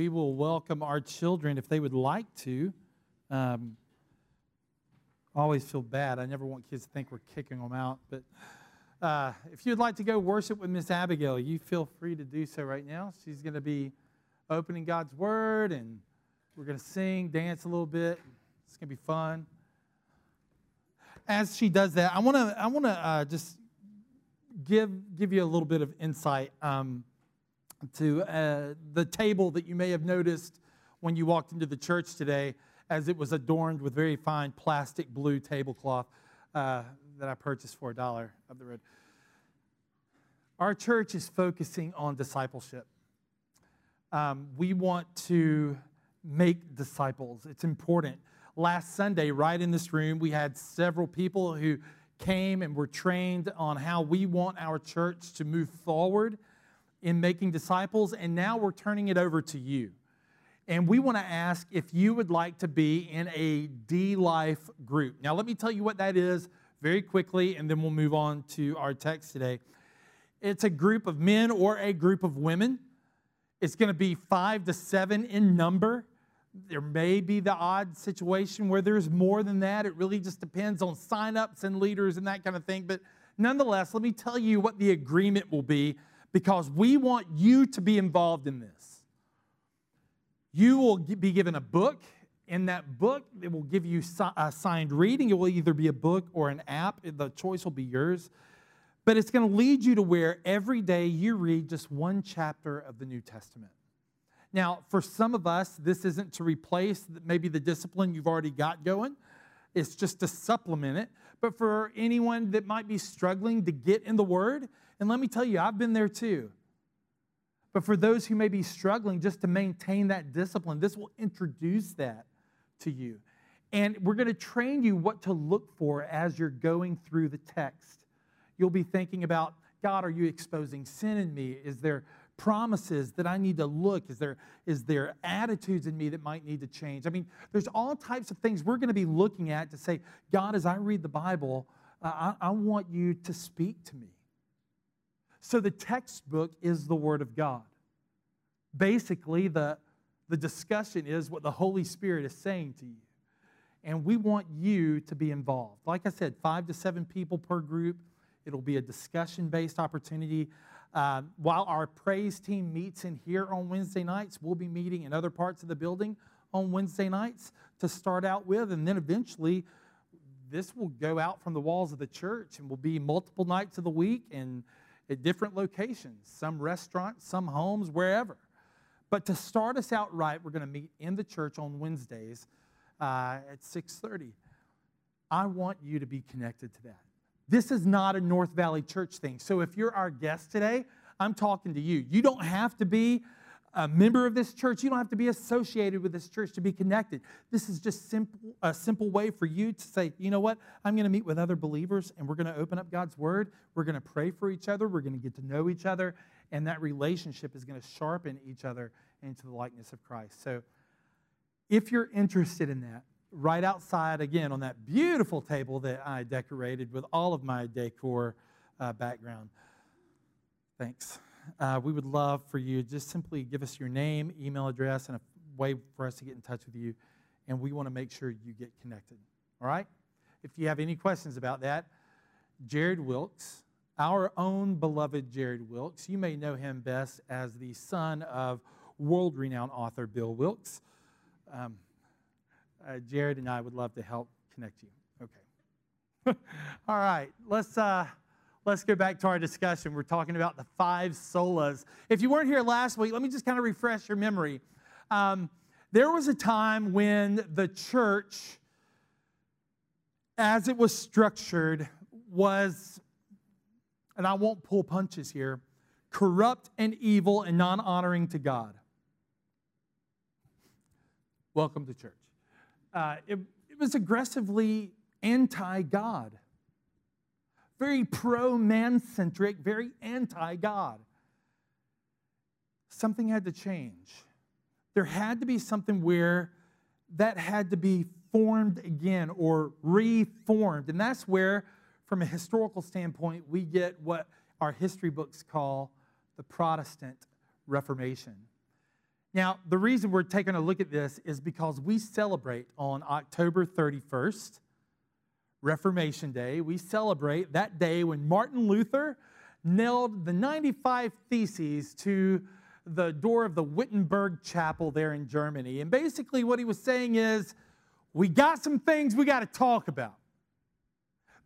we will welcome our children if they would like to. Um, always feel bad. I never want kids to think we're kicking them out. But uh, if you'd like to go worship with Miss Abigail, you feel free to do so right now. She's going to be opening God's Word, and we're going to sing, dance a little bit. It's going to be fun. As she does that, I want to I want to uh, just give give you a little bit of insight. Um, to uh, the table that you may have noticed when you walked into the church today, as it was adorned with very fine plastic blue tablecloth uh, that I purchased for a dollar up the road. Our church is focusing on discipleship. Um, we want to make disciples, it's important. Last Sunday, right in this room, we had several people who came and were trained on how we want our church to move forward in making disciples, and now we're turning it over to you. And we want to ask if you would like to be in a D Life group. Now, let me tell you what that is very quickly, and then we'll move on to our text today. It's a group of men or a group of women. It's going to be five to seven in number. There may be the odd situation where there's more than that. It really just depends on signups and leaders and that kind of thing. But nonetheless, let me tell you what the agreement will be because we want you to be involved in this. You will be given a book. In that book, it will give you a signed reading. It will either be a book or an app. The choice will be yours. But it's going to lead you to where every day you read just one chapter of the New Testament. Now, for some of us, this isn't to replace maybe the discipline you've already got going, it's just to supplement it. But for anyone that might be struggling to get in the Word, and let me tell you, I've been there too. But for those who may be struggling just to maintain that discipline, this will introduce that to you. And we're going to train you what to look for as you're going through the text. You'll be thinking about God, are you exposing sin in me? Is there promises that I need to look? Is there, is there attitudes in me that might need to change? I mean, there's all types of things we're going to be looking at to say, God, as I read the Bible, uh, I, I want you to speak to me. So the textbook is the Word of God. Basically, the, the discussion is what the Holy Spirit is saying to you. And we want you to be involved. Like I said, five to seven people per group. It'll be a discussion based opportunity. Uh, while our praise team meets in here on Wednesday nights, we'll be meeting in other parts of the building on Wednesday nights to start out with. And then eventually, this will go out from the walls of the church and will be multiple nights of the week. And at different locations, some restaurants, some homes, wherever. But to start us out right, we're going to meet in the church on Wednesdays uh, at 6:30. I want you to be connected to that. This is not a North Valley Church thing. So if you're our guest today, I'm talking to you. You don't have to be a member of this church. You don't have to be associated with this church to be connected. This is just simple, a simple way for you to say, you know what? I'm going to meet with other believers and we're going to open up God's word. We're going to pray for each other. We're going to get to know each other. And that relationship is going to sharpen each other into the likeness of Christ. So if you're interested in that, right outside, again, on that beautiful table that I decorated with all of my decor uh, background. Thanks uh, we would love for you just simply give us your name, email address, and a way for us to get in touch with you. And we want to make sure you get connected. All right? If you have any questions about that, Jared Wilkes, our own beloved Jared Wilkes, you may know him best as the son of world renowned author Bill Wilkes. Um, uh, Jared and I would love to help connect you. Okay. All right, let's. Uh, let's go back to our discussion. We're talking about the five solas. If you weren't here last week, let me just kind of refresh your memory. Um, there was a time when the church, as it was structured, was, and I won't pull punches here, corrupt and evil and non honoring to God. Welcome to church. Uh, it, it was aggressively anti God very pro man centric, very anti God. Something had to change. There had to be something where that had to be formed again or reformed. And that's where, from a historical standpoint, we get what our history books call the Protestant Reformation. Now, the reason we're taking a look at this is because we celebrate on October 31st, Reformation Day. We celebrate that day when Martin Luther nailed the 95 Theses to the door of the Wittenberg Chapel there in Germany. And basically, what he was saying is, we got some things we got to talk about.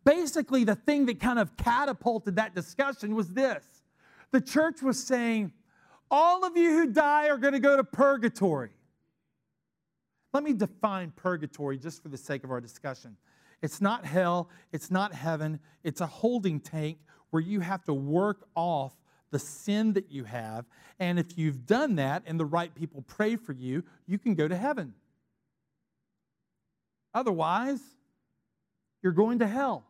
Basically, the thing that kind of catapulted that discussion was this the church was saying, All of you who die are going to go to purgatory. Let me define purgatory just for the sake of our discussion. It's not hell, it's not heaven, it's a holding tank where you have to work off the sin that you have. And if you've done that and the right people pray for you, you can go to heaven. Otherwise, you're going to hell.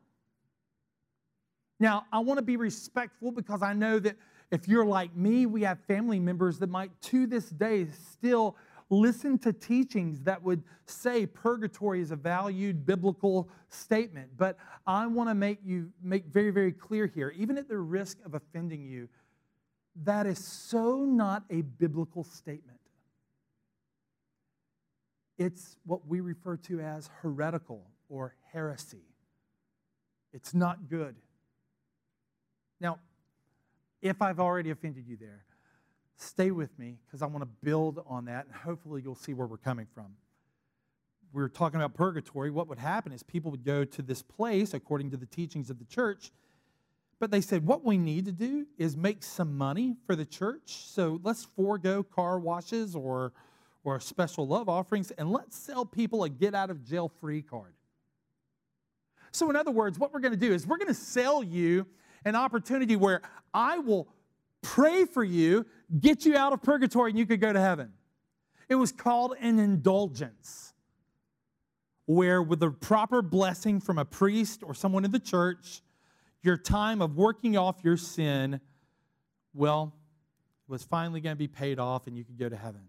Now, I want to be respectful because I know that if you're like me, we have family members that might to this day still listen to teachings that would say purgatory is a valued biblical statement. But I want to make you make very, very clear here, even at the risk of offending you, that is so not a biblical statement. It's what we refer to as heretical or heresy. It's not good. Now, if I've already offended you there, stay with me because I want to build on that and hopefully you'll see where we're coming from. We are talking about purgatory. What would happen is people would go to this place according to the teachings of the church, but they said, what we need to do is make some money for the church. So let's forego car washes or, or special love offerings and let's sell people a get out of jail free card. So, in other words, what we're going to do is we're going to sell you an opportunity where I will pray for you, get you out of purgatory, and you could go to heaven. It was called an indulgence, where with the proper blessing from a priest or someone in the church, your time of working off your sin, well, was finally going to be paid off and you could go to heaven.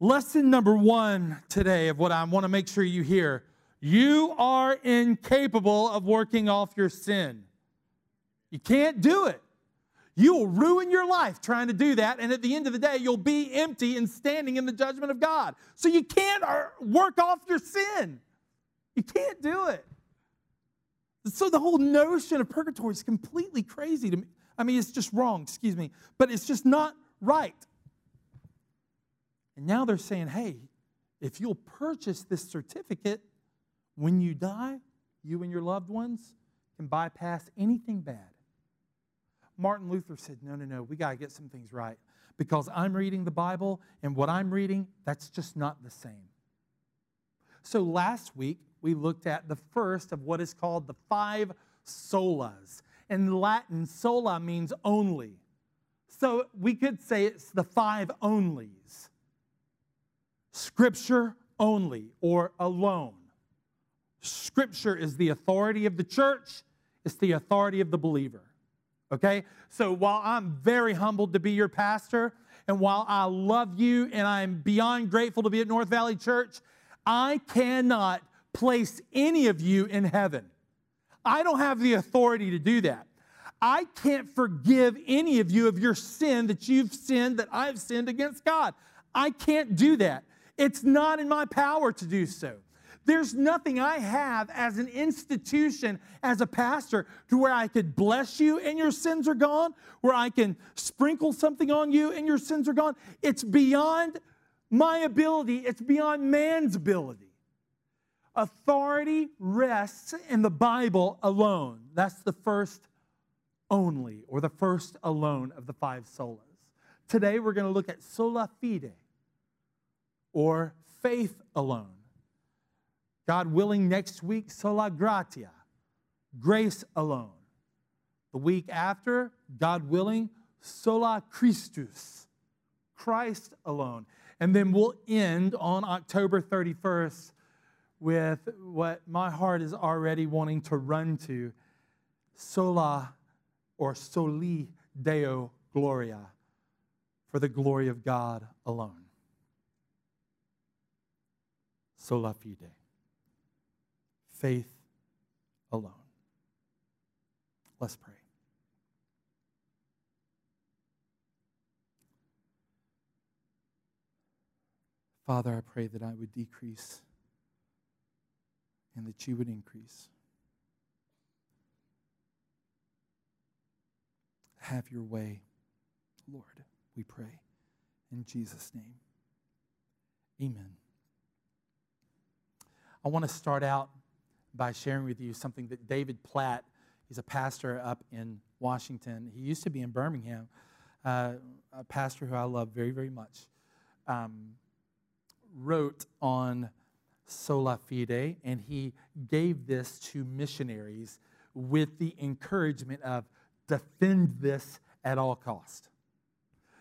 Lesson number one today of what I want to make sure you hear you are incapable of working off your sin. You can't do it. You will ruin your life trying to do that, and at the end of the day, you'll be empty and standing in the judgment of God. So you can't uh, work off your sin. You can't do it. So the whole notion of purgatory is completely crazy to me. I mean, it's just wrong, excuse me, but it's just not right. And now they're saying, hey, if you'll purchase this certificate, when you die, you and your loved ones can bypass anything bad. Martin Luther said, No, no, no, we got to get some things right because I'm reading the Bible and what I'm reading, that's just not the same. So last week, we looked at the first of what is called the five solas. In Latin, sola means only. So we could say it's the five onlys Scripture only or alone. Scripture is the authority of the church, it's the authority of the believer. Okay? So while I'm very humbled to be your pastor, and while I love you and I'm beyond grateful to be at North Valley Church, I cannot place any of you in heaven. I don't have the authority to do that. I can't forgive any of you of your sin that you've sinned, that I've sinned against God. I can't do that. It's not in my power to do so. There's nothing I have as an institution, as a pastor, to where I could bless you and your sins are gone, where I can sprinkle something on you and your sins are gone. It's beyond my ability, it's beyond man's ability. Authority rests in the Bible alone. That's the first only, or the first alone of the five solas. Today we're going to look at sola fide, or faith alone. God willing, next week, sola gratia, grace alone. The week after, God willing, sola Christus, Christ alone. And then we'll end on October 31st with what my heart is already wanting to run to sola or soli deo gloria, for the glory of God alone. Sola fide faith alone. Let's pray. Father, I pray that I would decrease and that you would increase. Have your way, Lord, we pray. In Jesus' name, amen. I want to start out by sharing with you something that David Platt, he's a pastor up in Washington. He used to be in Birmingham, uh, a pastor who I love very, very much, um, wrote on sola fide, and he gave this to missionaries with the encouragement of defend this at all cost.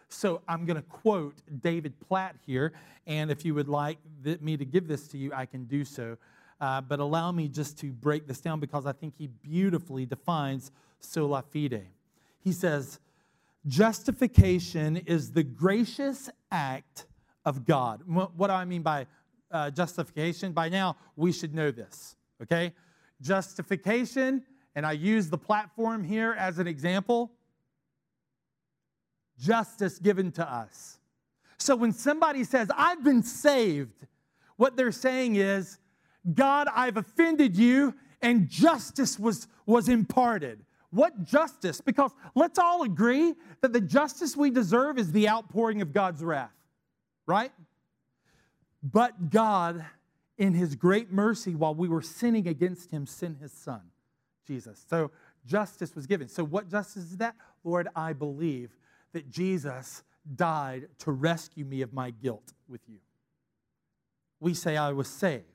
So I'm going to quote David Platt here, and if you would like me to give this to you, I can do so. Uh, but allow me just to break this down because I think he beautifully defines sola fide. He says, Justification is the gracious act of God. What do I mean by uh, justification? By now, we should know this, okay? Justification, and I use the platform here as an example justice given to us. So when somebody says, I've been saved, what they're saying is, God, I've offended you, and justice was, was imparted. What justice? Because let's all agree that the justice we deserve is the outpouring of God's wrath, right? But God, in His great mercy, while we were sinning against Him, sent His Son, Jesus. So justice was given. So, what justice is that? Lord, I believe that Jesus died to rescue me of my guilt with you. We say, I was saved.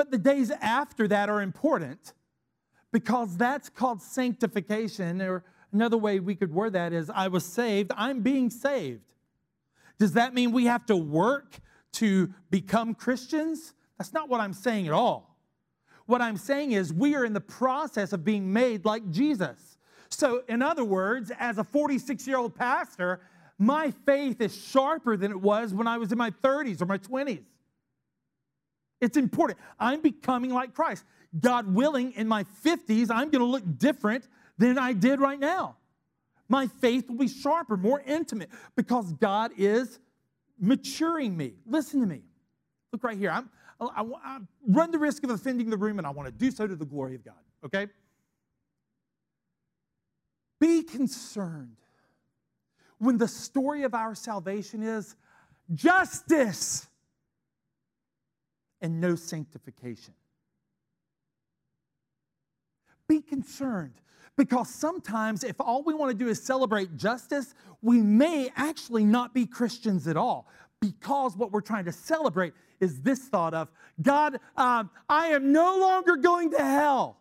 But the days after that are important because that's called sanctification, or another way we could word that is, I was saved, I'm being saved. Does that mean we have to work to become Christians? That's not what I'm saying at all. What I'm saying is we are in the process of being made like Jesus. So, in other words, as a 46 year old pastor, my faith is sharper than it was when I was in my 30s or my 20s. It's important. I'm becoming like Christ. God willing, in my 50s, I'm going to look different than I did right now. My faith will be sharper, more intimate, because God is maturing me. Listen to me. Look right here. I'm, I, I run the risk of offending the room, and I want to do so to the glory of God, okay? Be concerned when the story of our salvation is justice and no sanctification. Be concerned because sometimes, if all we want to do is celebrate justice, we may actually not be Christians at all because what we're trying to celebrate is this thought of God, um, I am no longer going to hell.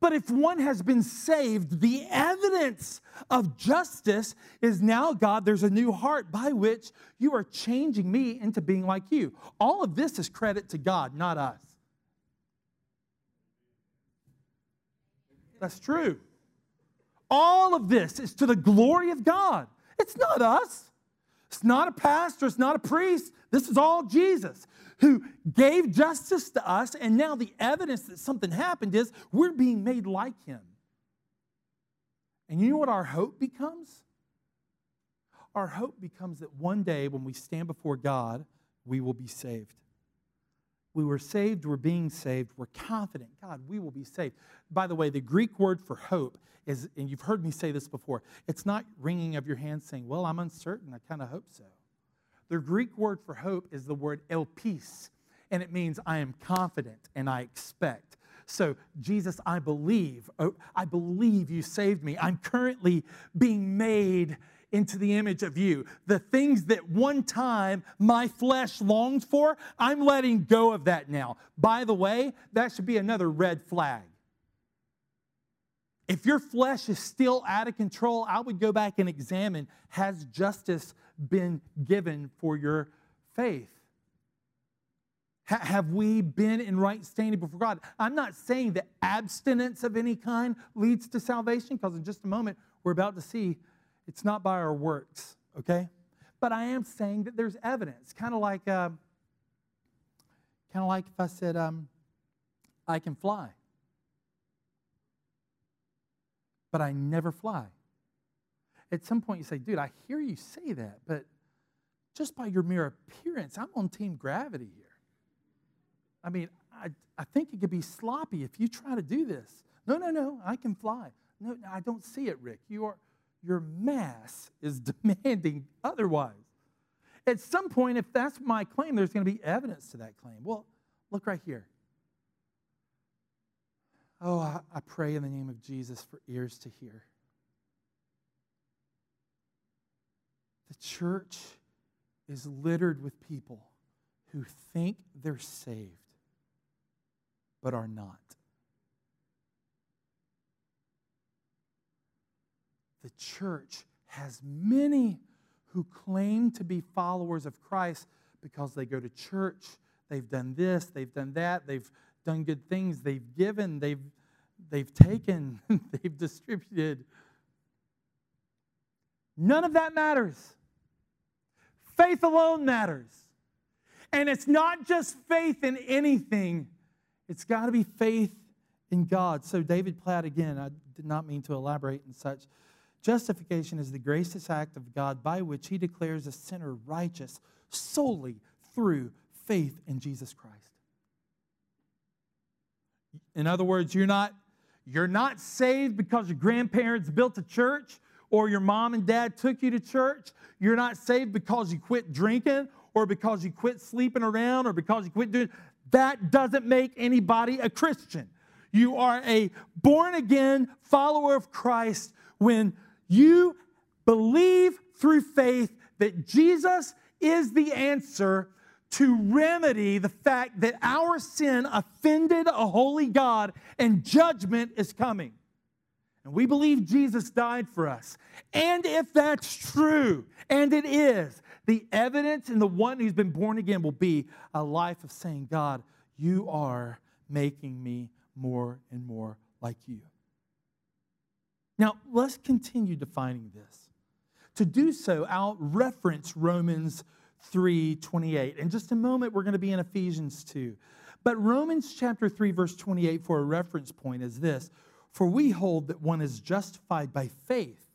But if one has been saved, the evidence of justice is now, God, there's a new heart by which you are changing me into being like you. All of this is credit to God, not us. That's true. All of this is to the glory of God. It's not us. It's not a pastor, it's not a priest. This is all Jesus who gave justice to us, and now the evidence that something happened is we're being made like him. And you know what our hope becomes? Our hope becomes that one day when we stand before God, we will be saved. We were saved, we're being saved, we're confident, God, we will be saved. By the way, the Greek word for hope is, and you've heard me say this before, it's not wringing of your hands saying, Well, I'm uncertain, I kind of hope so. The Greek word for hope is the word elpis, and it means I am confident and I expect. So, Jesus, I believe, oh, I believe you saved me. I'm currently being made into the image of you. The things that one time my flesh longed for, I'm letting go of that now. By the way, that should be another red flag. If your flesh is still out of control, I would go back and examine has justice been given for your faith? have we been in right standing before God? I'm not saying that abstinence of any kind leads to salvation, because in just a moment we're about to see it's not by our works, okay? But I am saying that there's evidence, kind of like, uh, kind of like if I said, um, I can fly, but I never fly at some point you say, dude, I hear you say that, but just by your mere appearance, I'm on team gravity here. I mean, I, I think it could be sloppy if you try to do this. No, no, no, I can fly. No, no I don't see it, Rick. You are, your mass is demanding otherwise. At some point, if that's my claim, there's going to be evidence to that claim. Well, look right here. Oh, I, I pray in the name of Jesus for ears to hear. The church is littered with people who think they're saved but are not. The church has many who claim to be followers of Christ because they go to church, they've done this, they've done that, they've done good things, they've given, they've, they've taken, they've distributed. None of that matters. Faith alone matters. And it's not just faith in anything, it's got to be faith in God. So, David Platt, again, I did not mean to elaborate and such. Justification is the gracious act of God by which he declares a sinner righteous solely through faith in Jesus Christ. In other words, you're not, you're not saved because your grandparents built a church or your mom and dad took you to church. You're not saved because you quit drinking or because you quit sleeping around or because you quit doing that doesn't make anybody a Christian. You are a born again follower of Christ when you believe through faith that Jesus is the answer to remedy the fact that our sin offended a holy God and judgment is coming. And we believe Jesus died for us. And if that's true, and it is, the evidence in the one who's been born again will be a life of saying, God, you are making me more and more like you. Now, let's continue defining this. To do so, I'll reference Romans 3:28. In just a moment, we're going to be in Ephesians 2. But Romans chapter 3, verse 28 for a reference point is this For we hold that one is justified by faith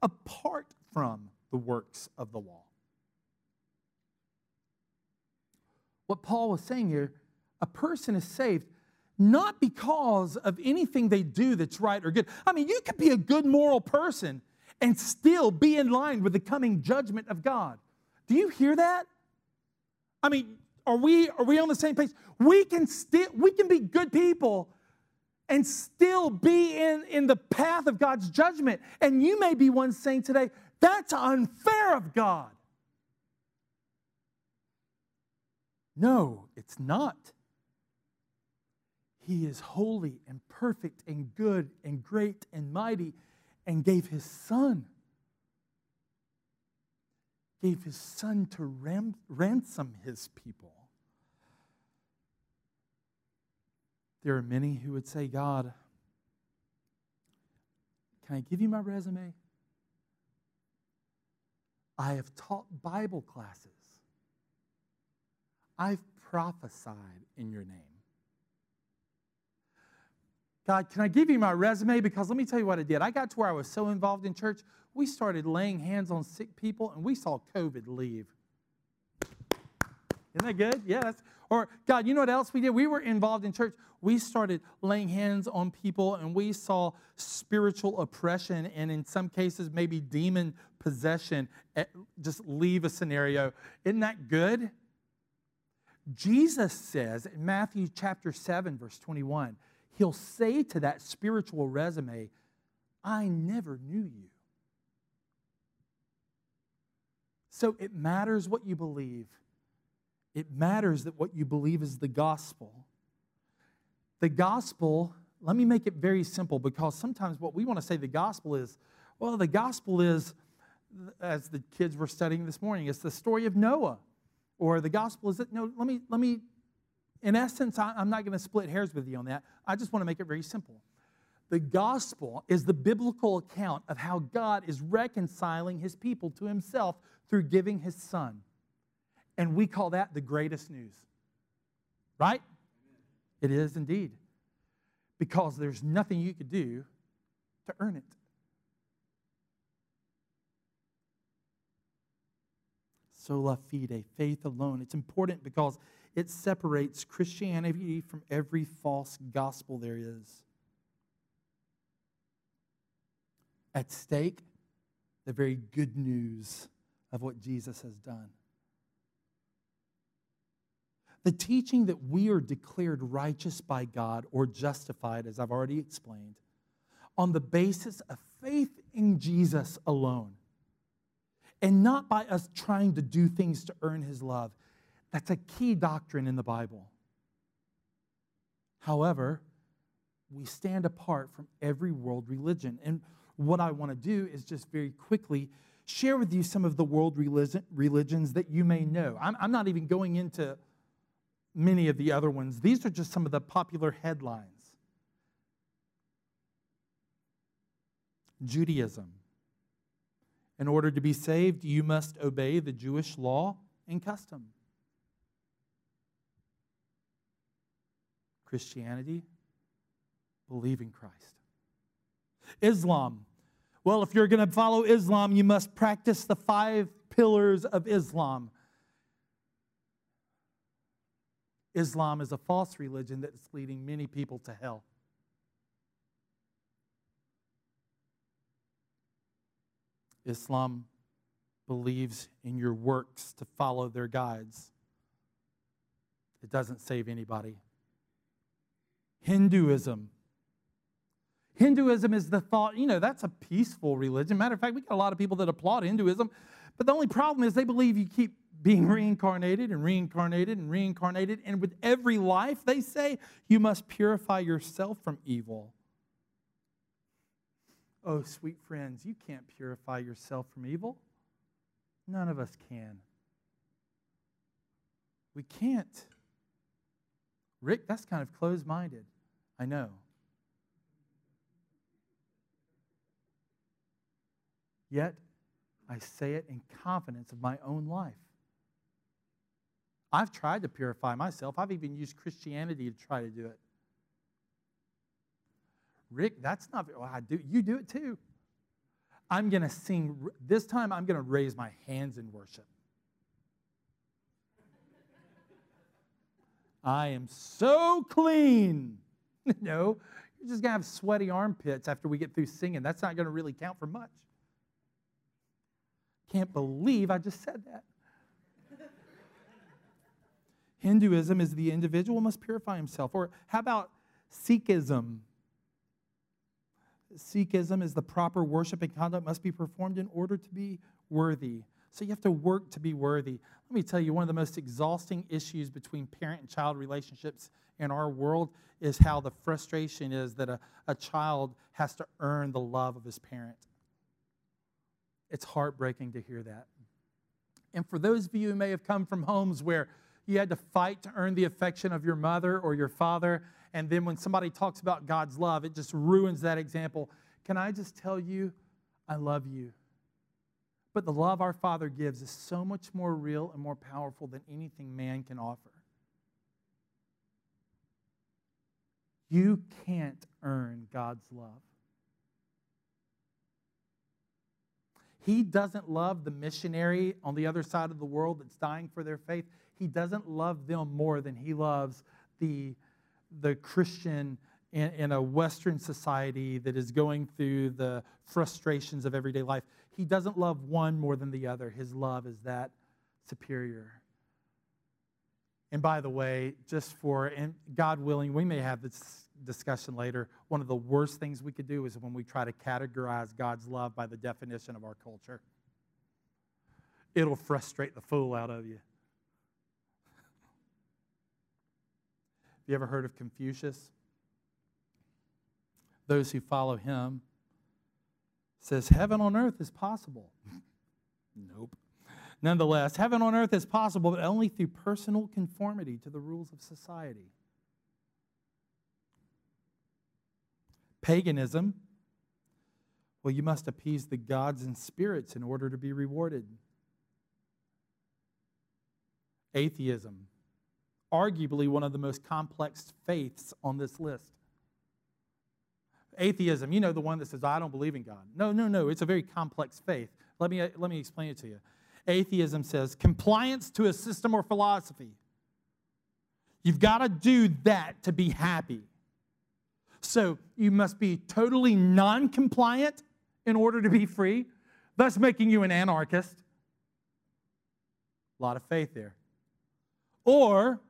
apart from the works of the law. What Paul was saying here, a person is saved not because of anything they do that's right or good. I mean, you could be a good moral person and still be in line with the coming judgment of God. Do you hear that? I mean, are we are we on the same page? We can still we can be good people and still be in, in the path of God's judgment. And you may be one saying today, that's unfair of God. No, it's not. He is holy and perfect and good and great and mighty and gave his son. Gave his son to ram- ransom his people. There are many who would say, God, can I give you my resume? I have taught Bible classes. I've prophesied in your name. God, can I give you my resume? Because let me tell you what I did. I got to where I was so involved in church, we started laying hands on sick people and we saw COVID leave. Isn't that good? Yes. Or, God, you know what else we did? We were involved in church. We started laying hands on people and we saw spiritual oppression and, in some cases, maybe demon possession eh, just leave a scenario. Isn't that good? Jesus says in Matthew chapter 7, verse 21, he'll say to that spiritual resume, I never knew you. So it matters what you believe. It matters that what you believe is the gospel. The gospel, let me make it very simple because sometimes what we want to say the gospel is, well, the gospel is, as the kids were studying this morning, it's the story of Noah. Or the gospel is that, no, let me, let me in essence, I'm not going to split hairs with you on that. I just want to make it very simple. The gospel is the biblical account of how God is reconciling his people to himself through giving his son. And we call that the greatest news. Right? It is indeed. Because there's nothing you could do to earn it. sola fide, faith alone. It's important because it separates Christianity from every false gospel there is. At stake, the very good news of what Jesus has done. The teaching that we are declared righteous by God or justified, as I've already explained, on the basis of faith in Jesus alone, and not by us trying to do things to earn his love. That's a key doctrine in the Bible. However, we stand apart from every world religion. And what I want to do is just very quickly share with you some of the world religions that you may know. I'm, I'm not even going into many of the other ones, these are just some of the popular headlines. Judaism. In order to be saved, you must obey the Jewish law and custom. Christianity, believe in Christ. Islam. Well, if you're going to follow Islam, you must practice the five pillars of Islam. Islam is a false religion that is leading many people to hell. Islam believes in your works to follow their guides. It doesn't save anybody. Hinduism. Hinduism is the thought, you know, that's a peaceful religion. Matter of fact, we got a lot of people that applaud Hinduism, but the only problem is they believe you keep being reincarnated and reincarnated and reincarnated. And with every life, they say, you must purify yourself from evil. Oh, sweet friends, you can't purify yourself from evil. None of us can. We can't. Rick, that's kind of closed minded. I know. Yet, I say it in confidence of my own life. I've tried to purify myself. I've even used Christianity to try to do it. Rick, that's not, well, I do, you do it too. I'm going to sing, this time I'm going to raise my hands in worship. I am so clean. no, you're just going to have sweaty armpits after we get through singing. That's not going to really count for much. Can't believe I just said that. Hinduism is the individual must purify himself. Or how about Sikhism? Sikhism is the proper worship and conduct must be performed in order to be worthy. So you have to work to be worthy. Let me tell you, one of the most exhausting issues between parent and child relationships in our world is how the frustration is that a, a child has to earn the love of his parent. It's heartbreaking to hear that. And for those of you who may have come from homes where you had to fight to earn the affection of your mother or your father, and then when somebody talks about God's love, it just ruins that example. Can I just tell you, I love you? But the love our Father gives is so much more real and more powerful than anything man can offer. You can't earn God's love. He doesn't love the missionary on the other side of the world that's dying for their faith. He doesn't love them more than he loves the the Christian in, in, a Western society that is going through the frustrations of everyday life. He doesn't love one more than the other. His love is that superior. And by the way, just for, and God willing, we may have this discussion later. One of the worst things we could do is when we try to categorize God's love by the definition of our culture. It'll frustrate the fool out of you. Have you ever heard of Confucius? Those who follow him says heaven on earth is possible. nope. Nonetheless, heaven on earth is possible, but only through personal conformity to the rules of society. Paganism, well, you must appease the gods and spirits in order to be rewarded. Atheism, arguably one of the most complex faiths on this list. Atheism, you know, the one that says, I don't believe in God. No, no, no, it's a very complex faith. Let me, uh, let me explain it to you. Atheism says compliance to a system or philosophy. You've got to do that to be happy. So you must be totally non compliant in order to be free, thus making you an anarchist. A lot of faith there. Or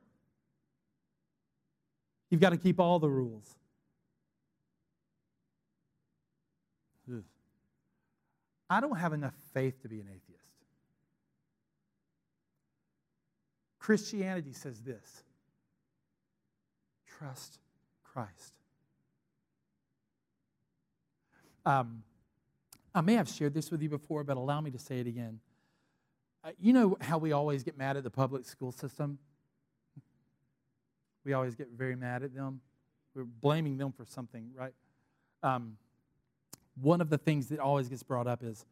you've got to keep all the rules. I don't have enough faith to be an atheist. Christianity says this trust Christ. Um, I may have shared this with you before, but allow me to say it again. Uh, you know how we always get mad at the public school system? We always get very mad at them. We're blaming them for something, right? Um, one of the things that always gets brought up is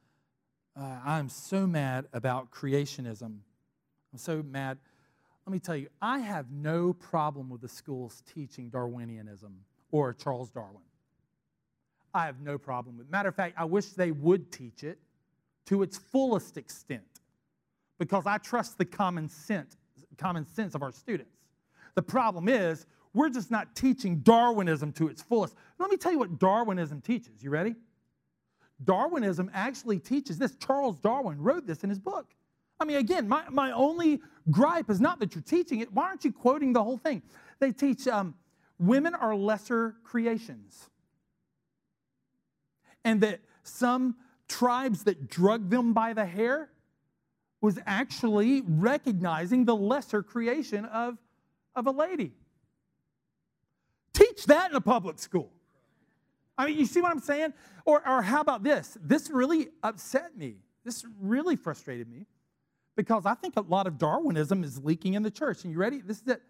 uh, I'm so mad about creationism. I'm so mad. Let me tell you, I have no problem with the schools teaching Darwinianism or Charles Darwin. I have no problem with. It. Matter of fact, I wish they would teach it to its fullest extent because I trust the common sense, common sense of our students. The problem is we're just not teaching Darwinism to its fullest. Let me tell you what Darwinism teaches. You ready? Darwinism actually teaches this. Charles Darwin wrote this in his book. I mean, again, my, my only gripe is not that you're teaching it. Why aren't you quoting the whole thing? They teach um, women are lesser creations. And that some tribes that drug them by the hair was actually recognizing the lesser creation of, of a lady. Teach that in a public school. I mean, you see what I'm saying? Or, or how about this? This really upset me. This really frustrated me because I think a lot of Darwinism is leaking in the church. And you ready? This is it.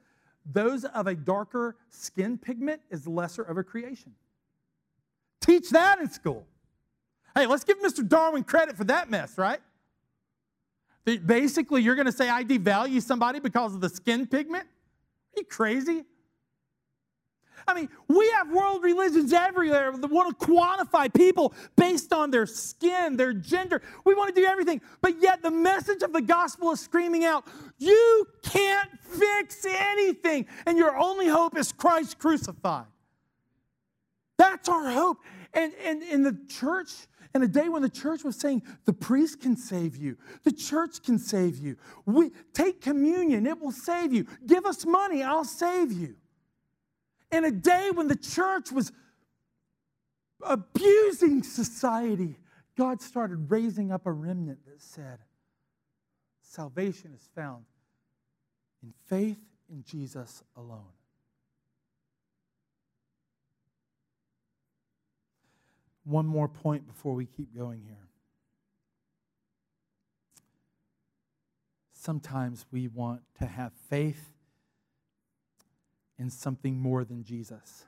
Those of a darker skin pigment is lesser of a creation. Teach that in school. Hey, let's give Mr. Darwin credit for that mess, right? Basically, you're going to say I devalue somebody because of the skin pigment? Are you crazy? I mean, we have world religions everywhere that want to quantify people based on their skin, their gender. We want to do everything. But yet, the message of the gospel is screaming out you can't fix anything, and your only hope is Christ crucified. That's our hope. And, and in the church, in a day when the church was saying the priest can save you, the church can save you. We take communion, it will save you. Give us money, I'll save you in a day when the church was abusing society, God started raising up a remnant that said, Salvation is found in faith in Jesus alone. One more point before we keep going here. Sometimes we want to have faith in something more than Jesus.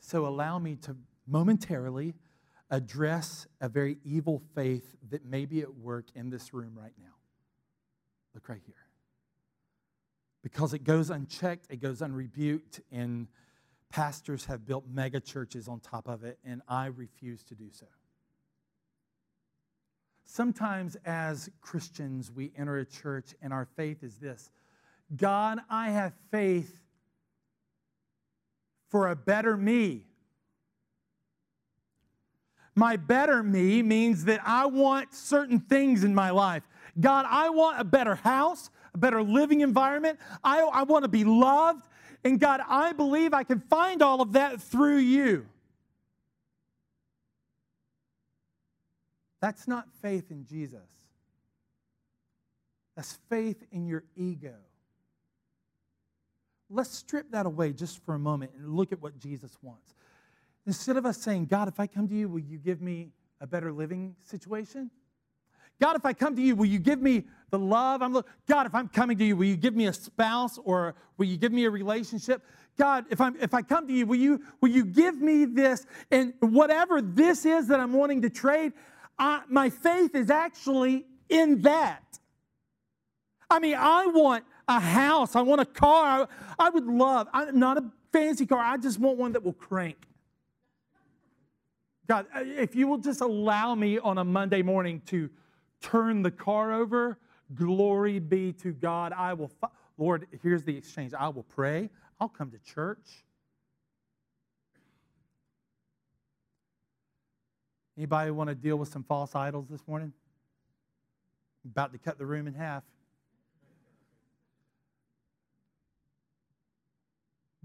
So allow me to momentarily address a very evil faith that may be at work in this room right now. Look right here. Because it goes unchecked, it goes unrebuked, and pastors have built mega churches on top of it, and I refuse to do so. Sometimes, as Christians, we enter a church and our faith is this God, I have faith for a better me. My better me means that I want certain things in my life. God, I want a better house, a better living environment. I, I want to be loved. And God, I believe I can find all of that through you. That's not faith in Jesus. That's faith in your ego. Let's strip that away just for a moment and look at what Jesus wants. Instead of us saying, God, if I come to you, will you give me a better living situation? God, if I come to you, will you give me the love I'm looking? God, if I'm coming to you, will you give me a spouse or will you give me a relationship? God, if I'm if I come to you, will you will you give me this? And whatever this is that I'm wanting to trade, I, my faith is actually in that. I mean, I want a house. I want a car. I, I would love, I, not a fancy car. I just want one that will crank. God, uh, if you will just allow me on a Monday morning to turn the car over. Glory be to God. I will, fi- Lord, here's the exchange. I will pray. I'll come to church. Anybody want to deal with some false idols this morning? About to cut the room in half.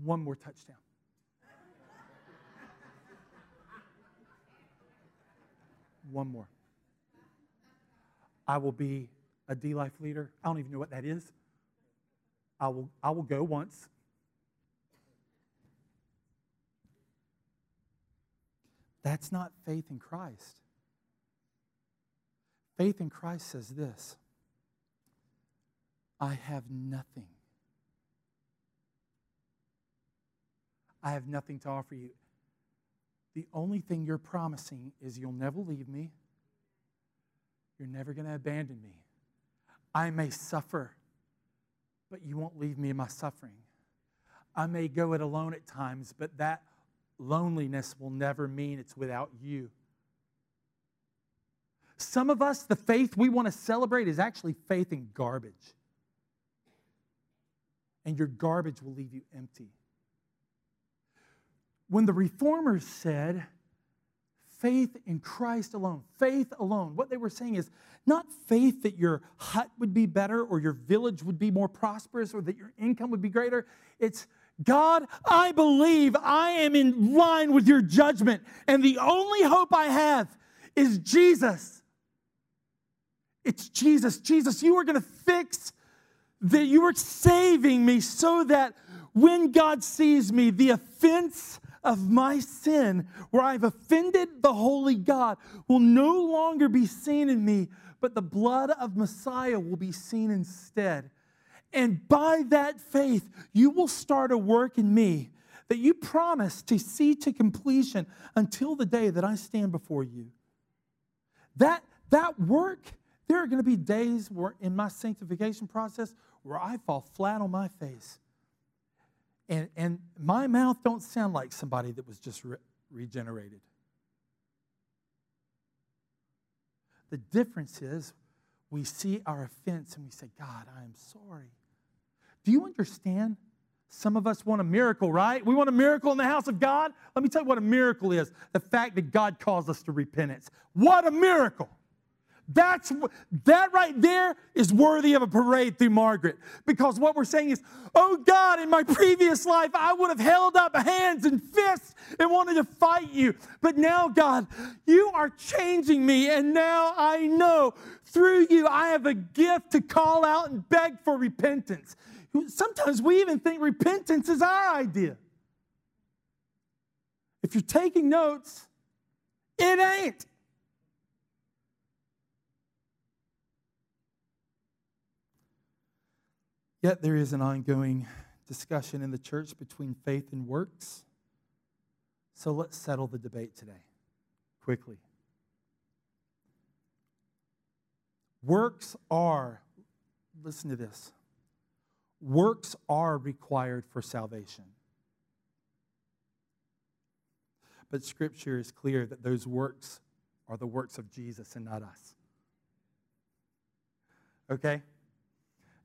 One more touchdown. One more. I will be a D Life leader. I don't even know what that is. I will, I will go once. That's not faith in Christ. Faith in Christ says this I have nothing. I have nothing to offer you. The only thing you're promising is you'll never leave me. You're never going to abandon me. I may suffer, but you won't leave me in my suffering. I may go it alone at times, but that loneliness will never mean it's without you. Some of us, the faith we want to celebrate is actually faith in garbage. And your garbage will leave you empty. When the reformers said, faith in Christ alone, faith alone, what they were saying is not faith that your hut would be better or your village would be more prosperous or that your income would be greater. It's God, I believe I am in line with your judgment, and the only hope I have is Jesus. It's Jesus. Jesus, you are going to fix that you are saving me so that when God sees me, the offense of my sin, where I've offended the holy God, will no longer be seen in me, but the blood of Messiah will be seen instead. And by that faith, you will start a work in me that you promise to see to completion until the day that I stand before you. That, that work, there are going to be days where in my sanctification process where I fall flat on my face. And, and my mouth don't sound like somebody that was just re- regenerated. The difference is we see our offense and we say, God, I am sorry. Do you understand? Some of us want a miracle, right? We want a miracle in the house of God. Let me tell you what a miracle is the fact that God calls us to repentance. What a miracle! That's that right there is worthy of a parade through Margaret because what we're saying is, oh God, in my previous life I would have held up hands and fists and wanted to fight you, but now God, you are changing me, and now I know through you I have a gift to call out and beg for repentance. Sometimes we even think repentance is our idea. If you're taking notes, it ain't. Yet there is an ongoing discussion in the church between faith and works. So let's settle the debate today quickly. Works are, listen to this, works are required for salvation. But Scripture is clear that those works are the works of Jesus and not us. Okay?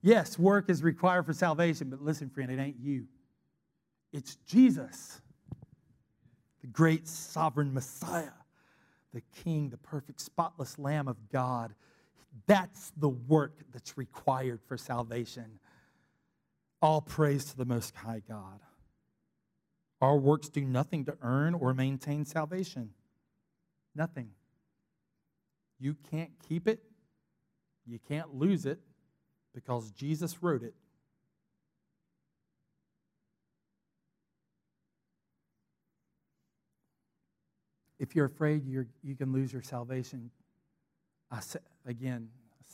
Yes, work is required for salvation, but listen, friend, it ain't you. It's Jesus, the great sovereign Messiah, the King, the perfect, spotless Lamb of God. That's the work that's required for salvation. All praise to the Most High God. Our works do nothing to earn or maintain salvation. Nothing. You can't keep it, you can't lose it, because Jesus wrote it. If you're afraid you're, you can lose your salvation, I say, again,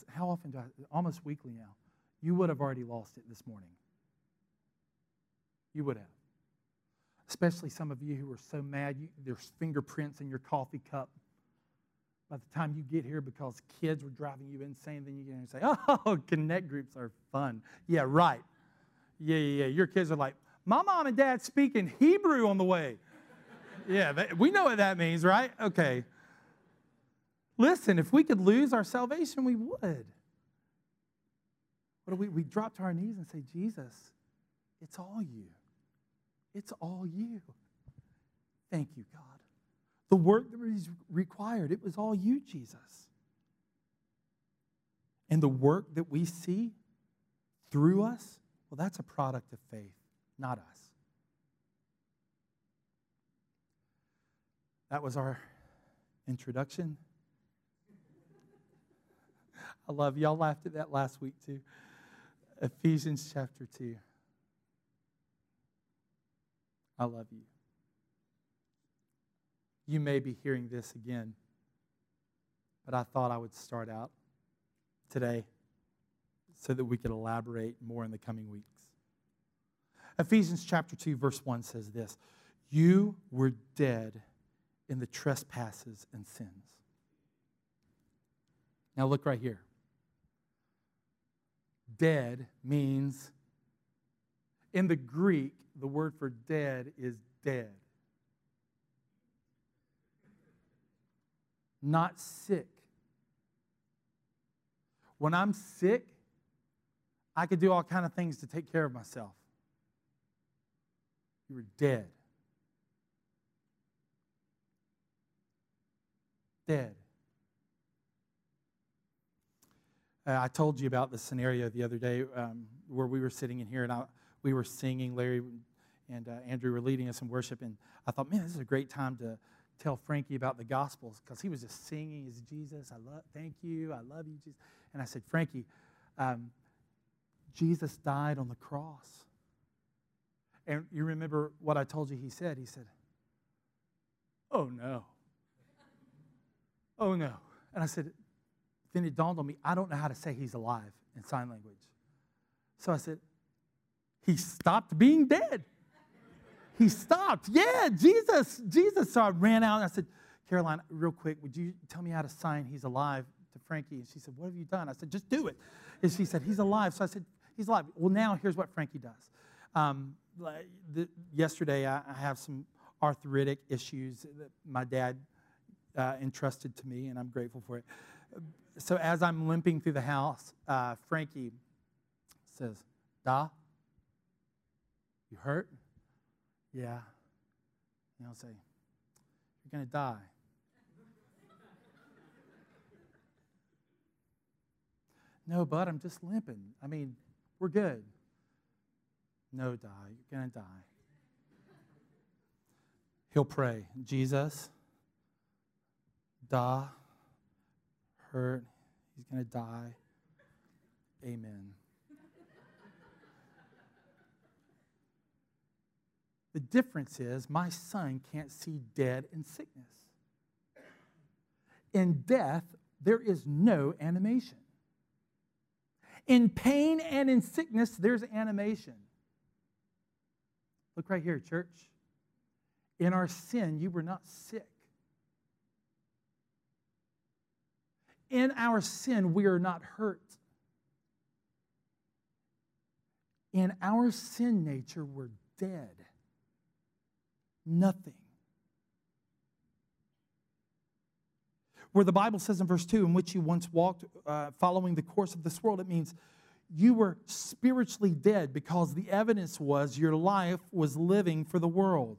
how often do I, almost weekly now, you would have already lost it this morning. You would have. Especially some of you who are so mad, you, there's fingerprints in your coffee cup by the time you get here because kids were driving you insane, then you get here and say, oh, connect groups are fun. Yeah, right. Yeah, yeah, yeah. Your kids are like, my mom and dad speaking Hebrew on the way. yeah, we know what that means, right? Okay. Listen, if we could lose our salvation, we would. But we, we drop to our knees and say, Jesus, it's all you. It's all you. Thank you, God. The work that was required, it was all you, Jesus. And the work that we see through us, well, that's a product of faith, not us. That was our introduction. I love y'all laughed at that last week too. Ephesians chapter 2. I love you. You may be hearing this again, but I thought I would start out today so that we could elaborate more in the coming weeks. Ephesians chapter 2, verse 1 says this You were dead in the trespasses and sins. Now, look right here. Dead means, in the Greek, the word for dead is dead. Not sick. When I'm sick, I could do all kind of things to take care of myself. You were dead. Dead. Uh, I told you about the scenario the other day um, where we were sitting in here and I, we were singing. Larry and uh, Andrew were leading us in worship, and I thought, man, this is a great time to tell Frankie about the Gospels because he was just singing, "Is Jesus? I love, thank you, I love you, Jesus." And I said, Frankie, um, Jesus died on the cross. And you remember what I told you he said? He said, Oh no. Oh no. And I said, Then it dawned on me, I don't know how to say he's alive in sign language. So I said, He stopped being dead. He stopped. Yeah, Jesus, Jesus. So I ran out and I said, Caroline, real quick, would you tell me how to sign he's alive to Frankie? And she said, What have you done? I said, Just do it. And she said, He's alive. So I said, He's alive. Well, now here's what Frankie does. Um, the, yesterday, I, I, have some arthritic issues that my dad uh, entrusted to me, and I'm grateful for it. So as I'm limping through the house, uh, Frankie says, Da, you hurt? Yeah. And I'll say, You're going to die. no, bud, I'm just limping. I mean, we're good. No, die. You're going to die. He'll pray, Jesus, da, hurt. He's going to die. Amen. The difference is my son can't see dead and sickness. In death, there is no animation. In pain and in sickness, there's animation. Look right here, church. In our sin, you were not sick. In our sin, we are not hurt. In our sin nature, we're dead nothing. Where the Bible says in verse 2, in which you once walked uh, following the course of this world, it means you were spiritually dead because the evidence was your life was living for the world.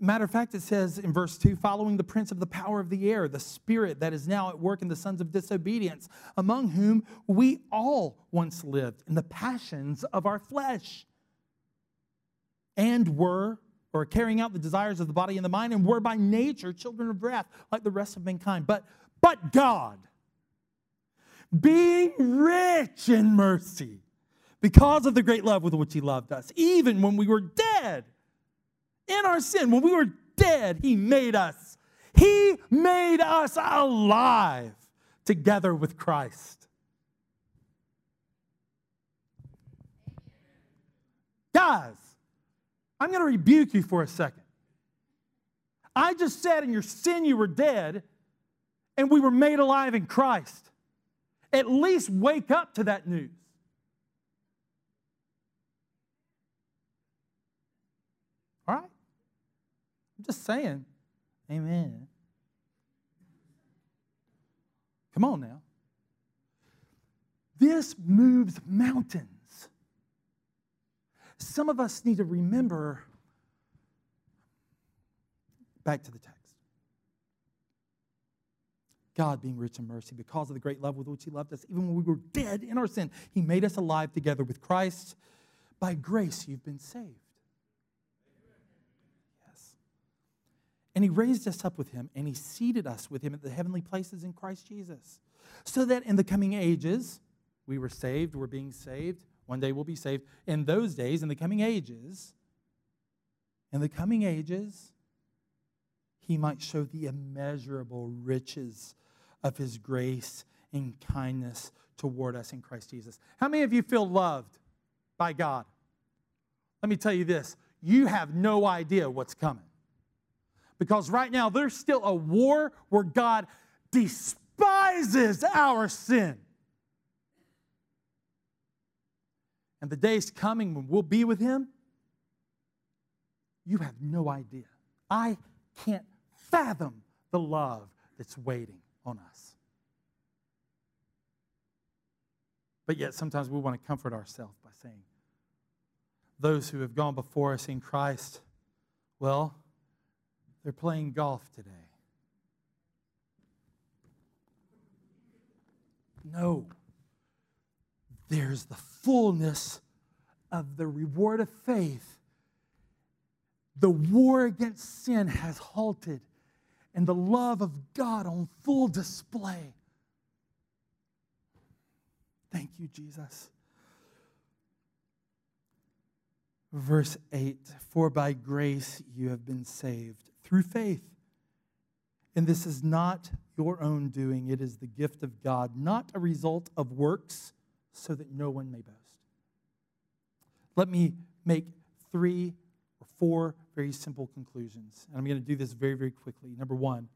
Matter of fact, it says in verse 2 following the prince of the power of the air, the spirit that is now at work in the sons of disobedience, among whom we all once lived in the passions of our flesh and were or carrying out the desires of the body and the mind, and were by nature children of wrath, like the rest of mankind. But, but God, being rich in mercy, because of the great love with which He loved us, even when we were dead in our sin, when we were dead, He made us. He made us alive together with Christ. Guys, I'm going to rebuke you for a second. I just said in your sin you were dead and we were made alive in Christ. At least wake up to that news. All right? I'm just saying, amen. Come on now. This moves mountains. Some of us need to remember back to the text. God being rich in mercy, because of the great love with which He loved us, even when we were dead in our sin, He made us alive together with Christ. By grace, you've been saved. Yes. And He raised us up with Him, and He seated us with Him at the heavenly places in Christ Jesus, so that in the coming ages, we were saved, we're being saved. One day we'll be saved. In those days, in the coming ages, in the coming ages, he might show the immeasurable riches of his grace and kindness toward us in Christ Jesus. How many of you feel loved by God? Let me tell you this you have no idea what's coming. Because right now, there's still a war where God despises our sin. And the day is coming when we'll be with Him. You have no idea. I can't fathom the love that's waiting on us. But yet, sometimes we want to comfort ourselves by saying, those who have gone before us in Christ, well, they're playing golf today. No. There's the fullness of the reward of faith. The war against sin has halted and the love of God on full display. Thank you, Jesus. Verse 8 For by grace you have been saved through faith. And this is not your own doing, it is the gift of God, not a result of works, so that no one may boast. Let me make three or four very simple conclusions. And I'm going to do this very, very quickly. Number one,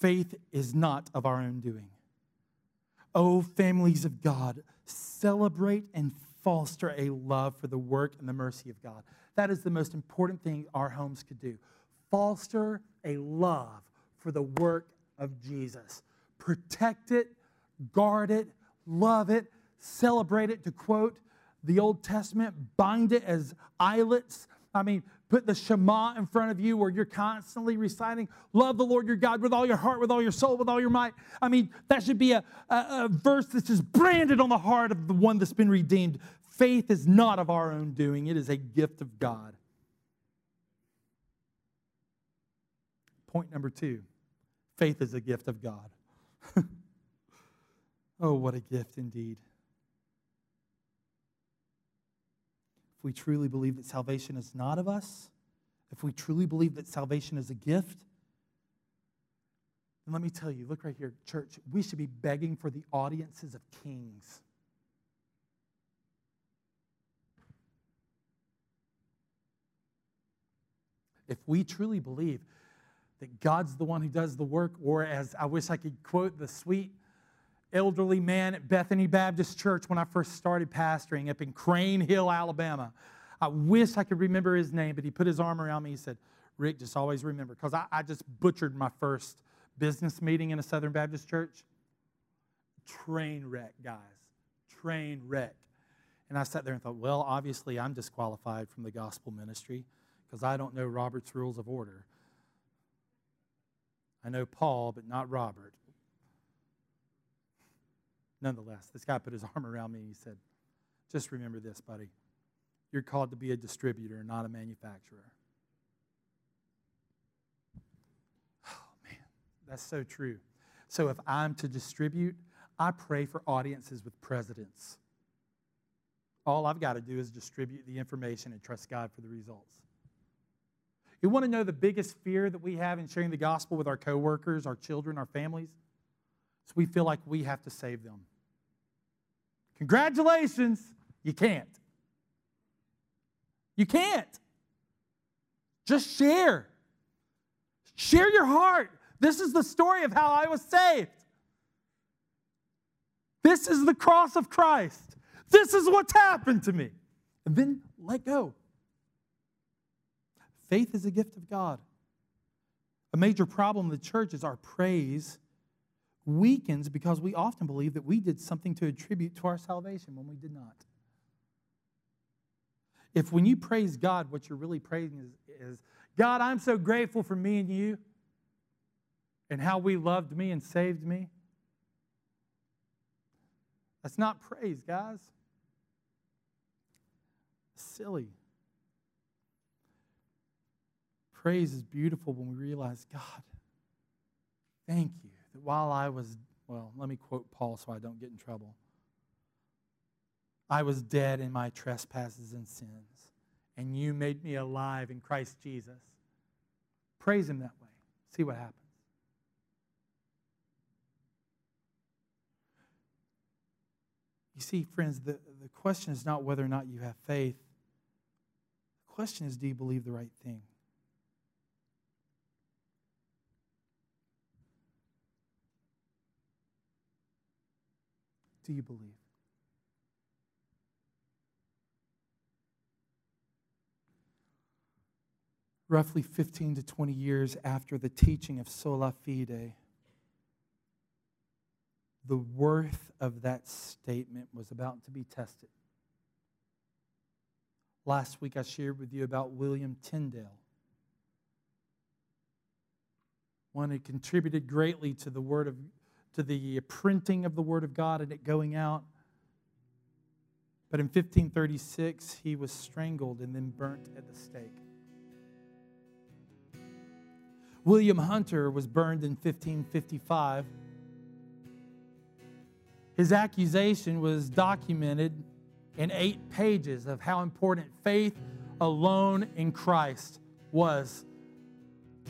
faith is not of our own doing. Oh, families of God, celebrate and foster a love for the work and the mercy of God. That is the most important thing our homes could do. Foster a love for the work of Jesus. Protect it, guard it, love it, celebrate it, to quote the Old Testament, bind it as eyelets. I mean, put the Shema in front of you where you're constantly reciting, Love the Lord your God with all your heart, with all your soul, with all your might. I mean, that should be a, a, a verse that's just branded on the heart of the one that's been redeemed. Faith is not of our own doing, it is a gift of God. Point number two faith is a gift of God. oh, what a gift indeed. If we truly believe that salvation is not of us, if we truly believe that salvation is a gift, then let me tell you look right here, church, we should be begging for the audiences of kings. If we truly believe that God's the one who does the work, or as I wish I could quote the sweet elderly man at Bethany Baptist Church when I first started pastoring up in Crane Hill, Alabama. I wish I could remember his name, but he put his arm around me. He said, Rick, just always remember, because I, I just butchered my first business meeting in a Southern Baptist church. Train wreck, guys. Train wreck. And I sat there and thought, well, obviously I'm disqualified from the gospel ministry because I don't know Robert's rules of order. I know Paul, but not Robert nonetheless, this guy put his arm around me and he said, Just remember this, buddy. You're called to be a distributor, not a manufacturer. Oh, man, that's so true. So if I'm to distribute, I pray for audiences with presidents. All I've got to do is distribute the information and trust God for the results. You want to know the biggest fear that we have in sharing the gospel with our coworkers, our children, our families? So we feel like we have to save them. Congratulations, you can't. You can't. Just share. Share your heart. This is the story of how I was saved. This is the cross of Christ. This is what's happened to me. And then let go. Faith is a gift of God. A major problem in the church is our praise weakens because we often believe that we did something to attribute to our salvation when we did not. If when you praise God, what you're really praising is, is God, I'm so grateful for me and you and how we loved me and saved me. That's not praise, guys. Silly. Praise is beautiful when we realize, God, thank you that while I was, well, let me quote Paul so I don't get in trouble. I was dead in my trespasses and sins, and you made me alive in Christ Jesus. Praise Him that way. See what happens. You see, friends, the, the question is not whether or not you have faith. The question is, do you believe the right thing? Do you believe? roughly 15 to 20 years after the teaching of sola fide, the worth of that statement was about to be tested. Last week I shared with you about William Tyndale, one who contributed greatly to the word of to the printing of the word of God and it going out. But in 1536 he was strangled and then burnt at the stake. William Hunter was burned in 1555. His accusation was documented in eight pages of how important faith alone in Christ was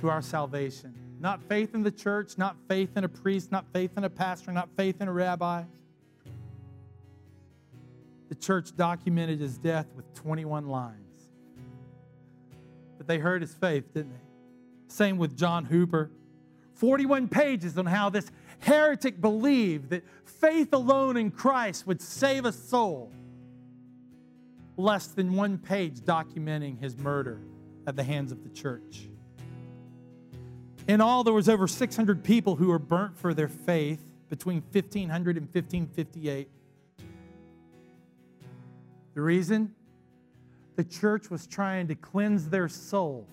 to our salvation. Not faith in the church, not faith in a priest, not faith in a pastor, not faith in a rabbi. The church documented his death with 21 lines. But they heard his faith, didn't they? Same with John Hooper. 41 pages on how this heretic believed that faith alone in Christ would save a soul. Less than one page documenting his murder at the hands of the church. In all, there was over 600 people who were burnt for their faith between 1500 and 1558. The reason? The church was trying to cleanse their soul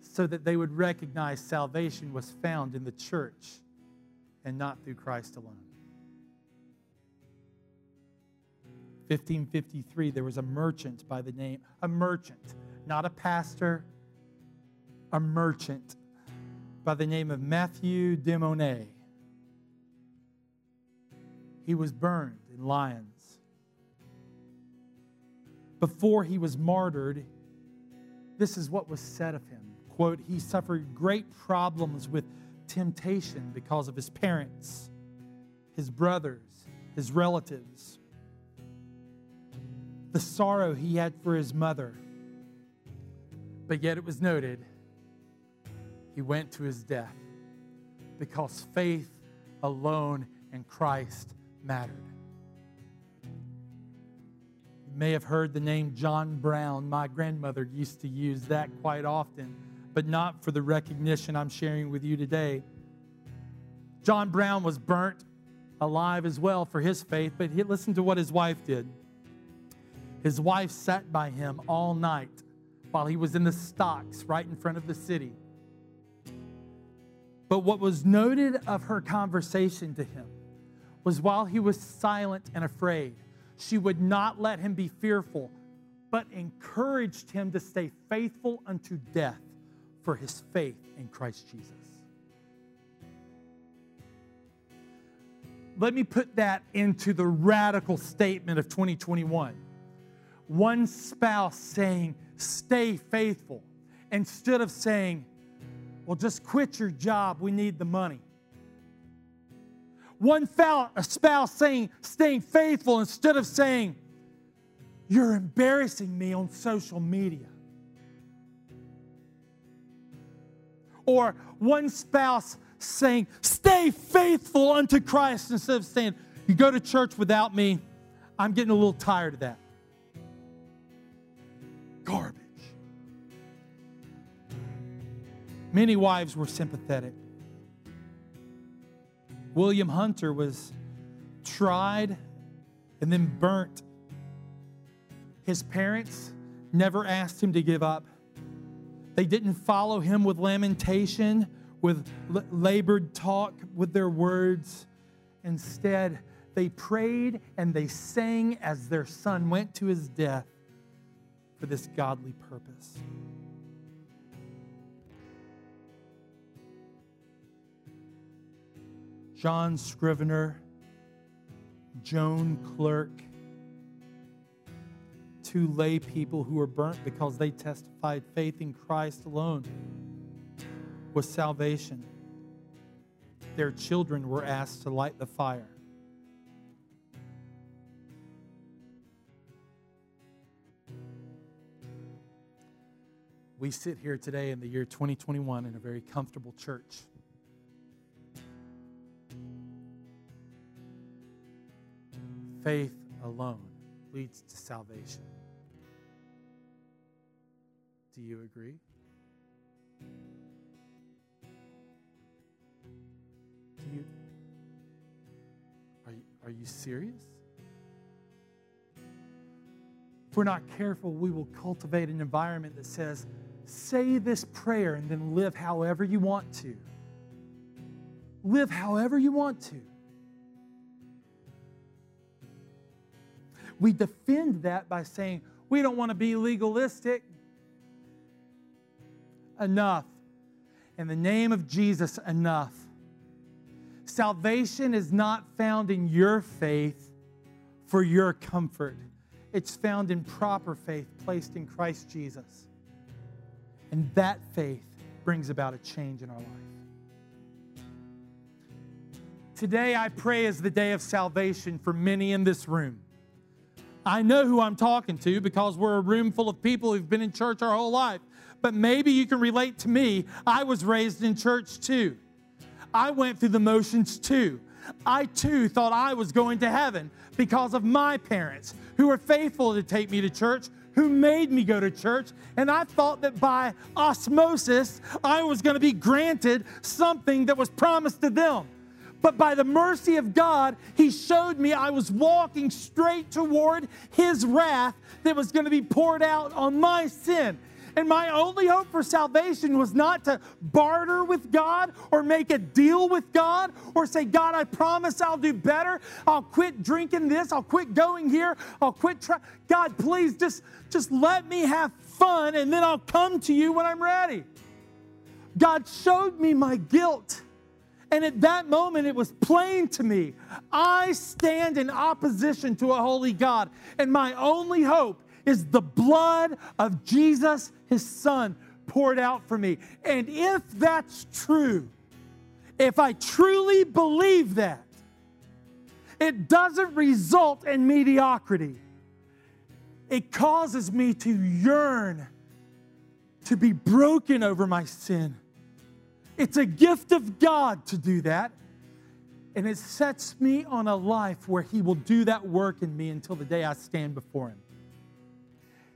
so that they would recognize salvation was found in the church and not through Christ alone. 1553, there was a merchant by the name, a merchant, not a pastor, a merchant by the name of Matthew de Monet. He was burned in Lyons. Before he was martyred, this is what was said of him quote, he suffered great problems with temptation because of his parents, his brothers, his relatives, the sorrow he had for his mother. But yet it was noted he went to his death because faith alone in Christ mattered. You may have heard the name John Brown. My grandmother used to use that quite often but not for the recognition I'm sharing with you today. John Brown was burnt alive as well for his faith, but he, listen to what his wife did. His wife sat by him all night while he was in the stocks right in front of the city. But what was noted of her conversation to him was while he was silent and afraid, she would not let him be fearful, but encouraged him to stay faithful unto death for his faith in Christ Jesus. Let me put that into the radical statement of 2021. One spouse saying, Stay faithful, instead of saying, Well, just quit your job, we need the money. One spouse saying, Staying faithful, instead of saying, You're embarrassing me on social media. or one spouse saying, Stay faithful unto Christ, instead of saying, You go to church without me. I'm getting a little tired of that. Garbage. Many wives were sympathetic. William Hunter was tried and then burnt. His parents never asked him to give up. They didn't follow him with lamentation, with labored talk, with their words. Instead, they prayed and they sang as their son went to his death for this godly purpose. John Scrivener, Joan Clerk, two lay people who were burnt because they testified faith in Christ alone was salvation. Their children were asked to light the fire. We sit here today in the year 2021 in a very comfortable church. Faith alone leads to salvation. Do you agree? Do you are you, are you serious? If we're not careful, we will cultivate an environment that says, say this prayer and then live however you want to. Live however you want to. We defend that by saying, we don't want to be legalistic. Enough. In the name of Jesus, enough. Salvation is not found in your faith for your comfort. It's found in proper faith placed in Christ Jesus. And that faith brings about a change in our life. Today, I pray is the day of salvation for many in this room. I know who I'm talking to because we're a room full of people who've been in church our whole life. But maybe you can relate to me. I was raised in church too. I went through the motions too. I too thought I was going to heaven because of my parents who were faithful to take me to church, who made me go to church. And I thought that by osmosis, I was going to be granted something that was promised to them. But by the mercy of God, He showed me I was walking straight toward His wrath that was going to be poured out on my sin. And my only hope for salvation was not to barter with God or make a deal with God or say, God, I promise I'll do better. I'll quit drinking this. I'll quit going here. I'll quit trying. God, please just, just let me have fun and then I'll come to you when I'm ready. God showed me my guilt. And at that moment, it was plain to me I stand in opposition to a holy God, and my only hope is the blood of Jesus, his son, poured out for me. And if that's true, if I truly believe that, it doesn't result in mediocrity. It causes me to yearn to be broken over my sin it's a gift of God to do that. And it sets me on a life where He will do that work in me until the day I stand before Him.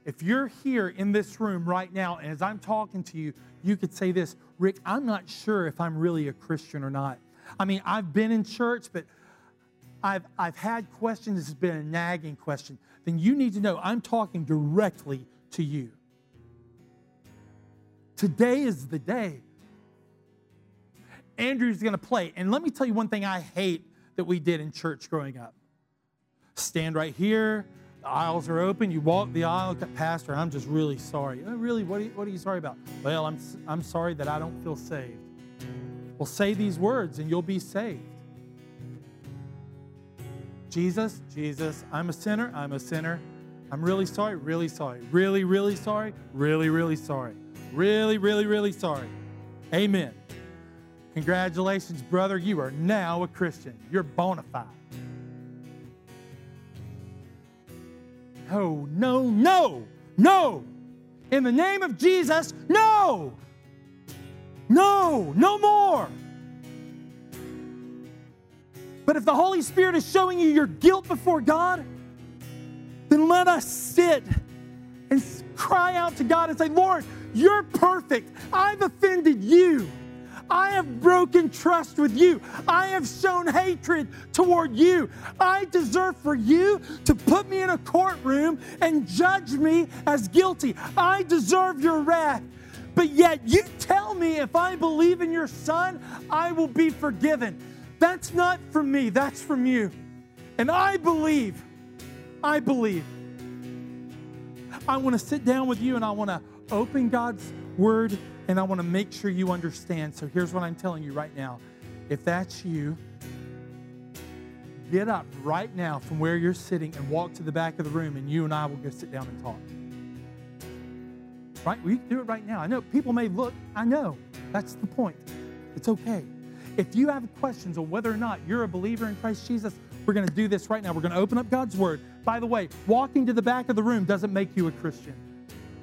If you're here in this room right now, and as I'm talking to you, you could say this Rick, I'm not sure if I'm really a Christian or not. I mean, I've been in church, but I've, I've had questions. This has been a nagging question. Then you need to know I'm talking directly to you. Today is the day Andrew's going to play. And let me tell you one thing I hate that we did in church growing up. Stand right here. The aisles are open. You walk the aisle, Pastor, I'm just really sorry. Oh, really? What are, you, what are you sorry about? Well, I'm, I'm sorry that I don't feel saved. Well, say these words and you'll be saved. Jesus, Jesus, I'm a sinner. I'm a sinner. I'm really sorry, really sorry. Really, really sorry. Really, really sorry. Really, really, really sorry. Amen. Congratulations, brother. You are now a Christian. You're bona fide. No, no, no, no. In the name of Jesus, no. No, no more. But if the Holy Spirit is showing you your guilt before God, then let us sit and cry out to God and say, Lord, you're perfect. I've offended you. I have broken trust with you. I have shown hatred toward you. I deserve for you to put me in a courtroom and judge me as guilty. I deserve your wrath. But yet you tell me if I believe in your son, I will be forgiven. That's not from me, that's from you. And I believe, I believe. I want to sit down with you and I want to open God's word and I want to make sure you understand. So here's what I'm telling you right now. If that's you, get up right now from where you're sitting and walk to the back of the room, and you and I will go sit down and talk. Right? We can do it right now. I know people may look, I know. That's the point. It's okay. If you have questions on whether or not you're a believer in Christ Jesus, we're going to do this right now. We're going to open up God's Word. By the way, walking to the back of the room doesn't make you a Christian,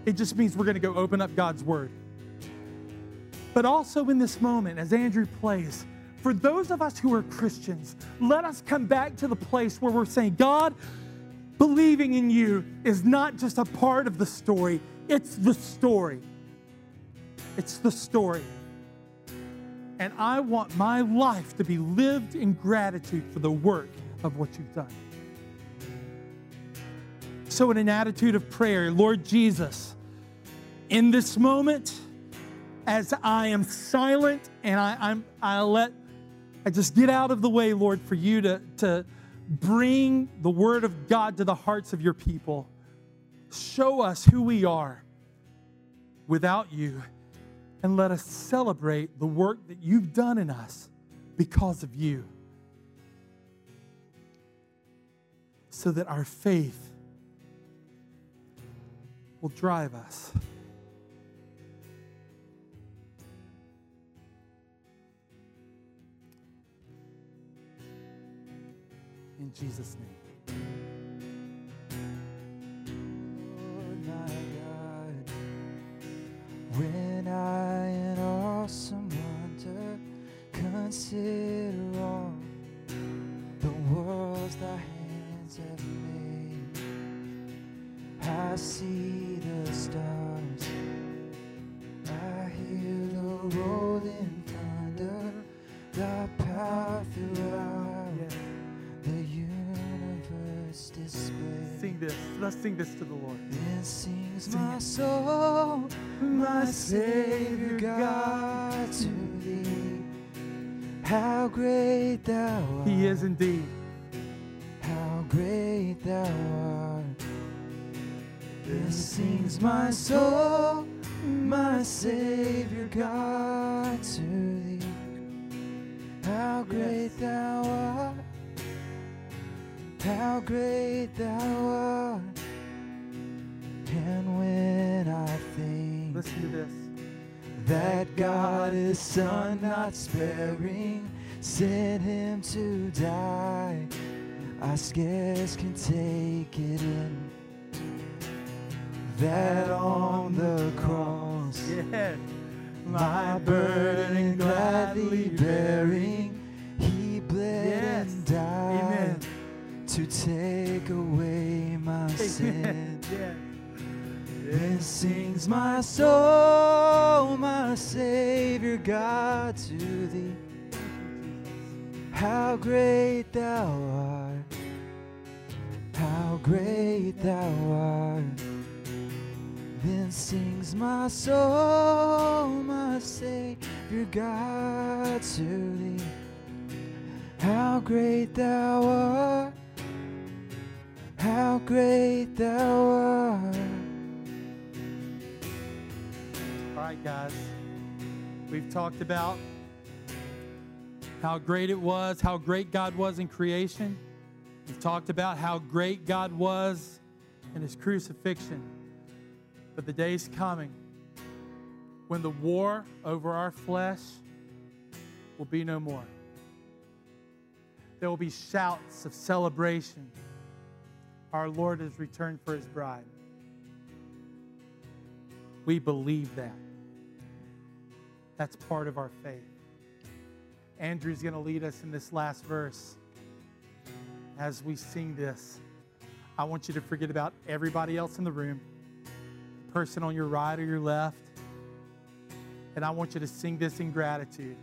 it just means we're going to go open up God's Word. But also in this moment, as Andrew plays, for those of us who are Christians, let us come back to the place where we're saying, God, believing in you is not just a part of the story, it's the story. It's the story. And I want my life to be lived in gratitude for the work of what you've done. So, in an attitude of prayer, Lord Jesus, in this moment, as I am silent and I, I'm, I let, I just get out of the way, Lord, for you to, to bring the word of God to the hearts of your people. Show us who we are without you and let us celebrate the work that you've done in us because of you. So that our faith will drive us. In Jesus' name. Lord my God, when I in awesome wonder consider all the worlds thy hands have made, I see the stars, I hear the rolling thunder, thy power throughout this. Let's sing this to the Lord. Then sings Sing my it. soul, my Savior God, to thee. How great thou art! He is indeed. How great thou art! Then sings my soul, my Savior God, to thee. How great Yes. thou art! How great thou art! And when I think Listen to this. that God is Son not sparing, sent him to die. I scarce can take it in. That on the cross, Yes. my burden gladly bearing, to take away my sin. Amen. Yes. Then sings my soul, my Savior God, to thee. How great thou art! How great thou art! Then sings my soul, my Savior God, to thee. How great thou art! How great thou art! All right, guys. We've talked about how great it was, how great God was in creation. We've talked about how great God was in his crucifixion. But the day's coming when the war over our flesh will be no more. There will be shouts of celebration. Our Lord has returned for his bride. We believe that. That's part of our faith. Andrew's going to lead us in this last verse. As we sing this, I want you to forget about everybody else in the room, the person on your right or your left. And I want you to sing this in gratitude.